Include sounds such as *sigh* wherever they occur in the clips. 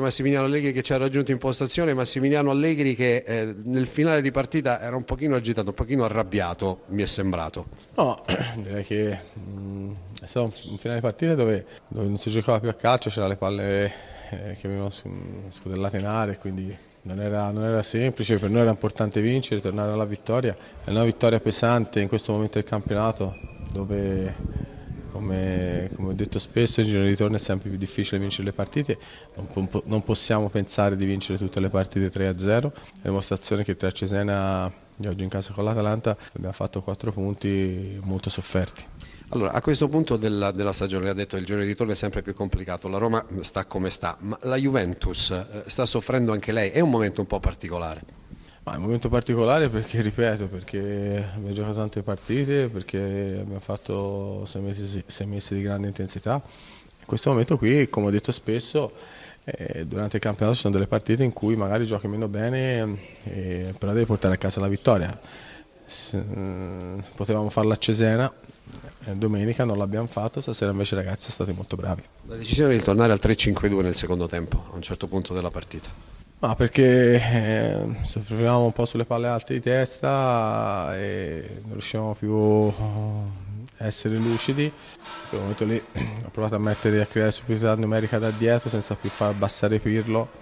Massimiliano Allegri che ci ha raggiunto in postazione, Massimiliano Allegri che eh, nel finale di partita era un pochino agitato, un pochino arrabbiato, mi è sembrato. No, *clears throat* direi che mh, è stato un, finale di partita dove, dove, non si giocava più a calcio, c'erano le palle eh, che venivano scudellate in aria, quindi non era, non era, semplice, per noi era importante vincere, tornare alla vittoria. È una vittoria pesante in questo momento del campionato dove come, come, ho detto spesso, in giro di ritorno è sempre più difficile vincere le partite, non, non possiamo pensare di vincere tutte le partite 3-0, è dimostrazione che tra Cesena e oggi in casa con l'Atalanta abbiamo fatto 4 punti molto sofferti. Allora, a questo punto della, della stagione, ha detto il giorno di ritorno è sempre più complicato, la Roma sta come sta, ma la Juventus eh, sta soffrendo anche lei, è un momento un po' particolare. Ma è un momento particolare perché, *laughs* ripeto, perché abbiamo giocato tante partite, perché abbiamo fatto sei mesi, sei mesi di grande intensità. In questo momento qui, come ho detto spesso, eh, durante il campionato ci sono delle partite in cui magari giochi meno bene, eh, però devi portare a casa la vittoria. S- mm, potevamo farla a Cesena, eh, domenica non l'abbiamo fatto, stasera invece ragazzi sono stati molto bravi. La decisione di tornare al 3-5-2 nel secondo tempo, a un certo punto della partita. Ma perché eh, soffrivamo un po' sulle palle alte di testa e non riuscivamo più a essere lucidi. In quel momento lì *clears throat* ho provato a mettere a creare superiorità numerica da dietro senza più far abbassare Pirlo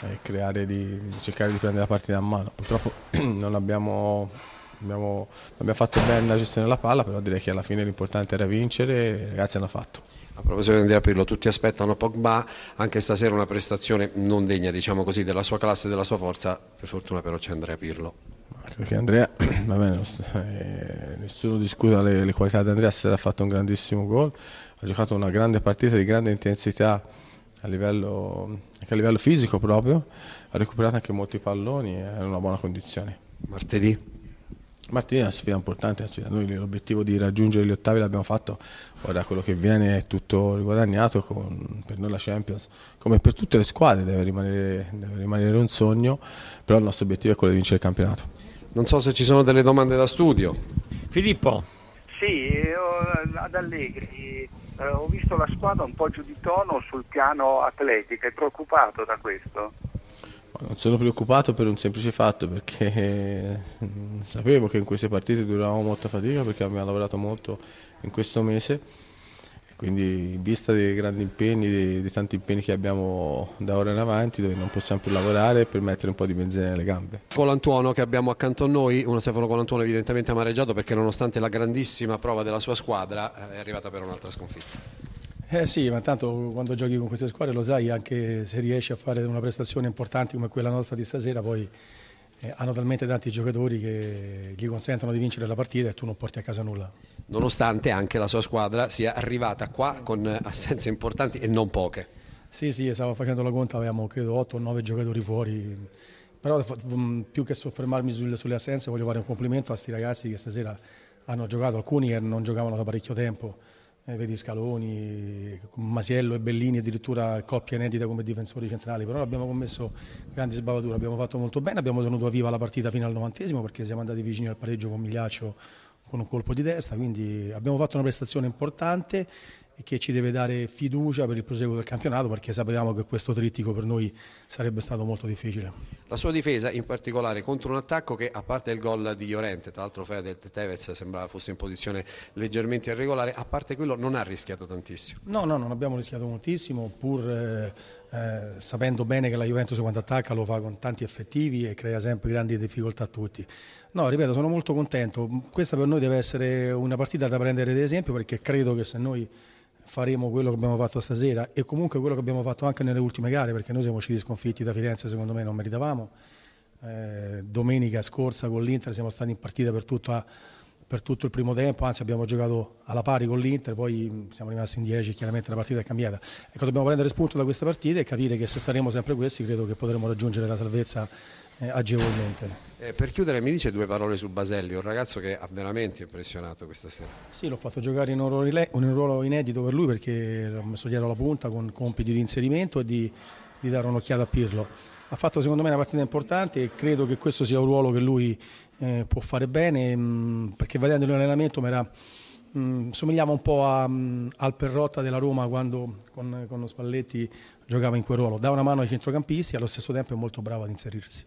e di, cercare di prendere la partita a mano. Purtroppo *clears throat* non abbiamo, abbiamo, abbiamo fatto bene la gestione della palla, però direi che alla fine l'importante era vincere e i ragazzi hanno fatto. A proposito di Andrea Pirlo, tutti aspettano Pogba, anche stasera una prestazione non degna diciamo così, della sua classe e della sua forza, per fortuna però c'è Andrea Pirlo. Perché Andrea, *clears throat* va bene, eh, nessuno discute le, le, qualità di Andrea, ha fatto un grandissimo gol, ha giocato una grande partita di grande intensità a livello, anche a livello fisico proprio, ha recuperato anche molti palloni è in una buona condizione. Martedì? Martini è una sfida importante, noi l'obiettivo di raggiungere gli ottavi l'abbiamo fatto, ora quello che viene è tutto riguadagnato, con, per noi la Champions, come per tutte le squadre deve rimanere, deve rimanere, un sogno, però il nostro obiettivo è quello di vincere il campionato. Non so se ci sono delle domande da studio. Filippo. Sì, ad Allegri eh, ho visto la squadra un po' giù di tono sul piano atletico, è preoccupato da questo? Non sono preoccupato per un semplice fatto perché sapevo che in queste partite duravamo molta fatica perché abbiamo lavorato molto in questo mese quindi in vista dei grandi impegni, dei, dei, tanti impegni che abbiamo da ora in avanti dove non possiamo più lavorare per mettere un po' di benzina nelle gambe. Colantuono che abbiamo accanto a noi, uno Stefano Colantuono evidentemente amareggiato perché nonostante la grandissima prova della sua squadra è arrivata per un'altra sconfitta. Eh sì, ma tanto quando giochi con queste squadre lo sai, anche se riesci a fare una prestazione importante come quella nostra di stasera, poi eh, hanno talmente tanti giocatori che gli consentono di vincere la partita e tu non porti a casa nulla. Nonostante anche la sua squadra sia arrivata qua con assenze importanti e non poche. Sì, sì, stavo facendo la conta, avevamo credo 8 o 9 giocatori fuori, però mm, più che soffermarmi sulle, sulle assenze voglio fare un complimento a questi ragazzi che stasera hanno giocato, alcuni che non giocavano da parecchio tempo eh, vedi Scaloni, Masiello e Bellini addirittura coppia inedita come difensori centrali, però abbiamo commesso grandi sbavature, abbiamo fatto molto bene, abbiamo tenuto viva la partita fino al novantesimo perché siamo andati vicini al pareggio con Migliaccio con un colpo di testa, quindi abbiamo fatto una prestazione importante che ci deve dare fiducia per il proseguo del campionato perché sapevamo che questo trittico per noi sarebbe stato molto difficile. La sua difesa in particolare contro un attacco che a parte il gol di Llorente, tra l'altro Fede Tevez sembrava fosse in posizione leggermente irregolare, a parte quello non ha rischiato tantissimo. No, no, non abbiamo rischiato moltissimo pur eh, eh, sapendo bene che la Juventus quando attacca lo fa con tanti effettivi e crea sempre grandi difficoltà a tutti. No, ripeto, sono molto contento. Questa per noi deve essere una partita da prendere ad esempio perché credo che se noi faremo quello che abbiamo fatto stasera e comunque quello che abbiamo fatto anche nelle ultime gare perché noi siamo usciti sconfitti da Firenze secondo me non meritavamo. Eh, domenica scorsa con l'Inter siamo stati in partita per, tutta, per, tutto il primo tempo anzi abbiamo giocato alla pari con l'Inter poi siamo rimasti in 10 chiaramente la partita è cambiata ecco dobbiamo prendere spunto da queste partite e capire che se saremo sempre questi credo che potremo raggiungere la salvezza eh, agevolmente. Eh, per chiudere mi dice due parole su Baselli, un ragazzo che ha veramente impressionato questa sera. Sì, l'ho fatto giocare in un ruolo, un ruolo inedito per lui perché l'ho messo dietro la punta con compiti di inserimento e di, di dare un'occhiata a Pirlo. Ha fatto secondo me una partita importante e credo che questo sia un ruolo che lui eh, può fare bene mh, mm, perché vedendo l'allenamento mi era mh, somigliava un po' a, mh, al Perrotta della Roma quando con, con Spalletti giocava in quel ruolo, dà una mano ai centrocampisti e allo stesso tempo è molto bravo ad inserirsi.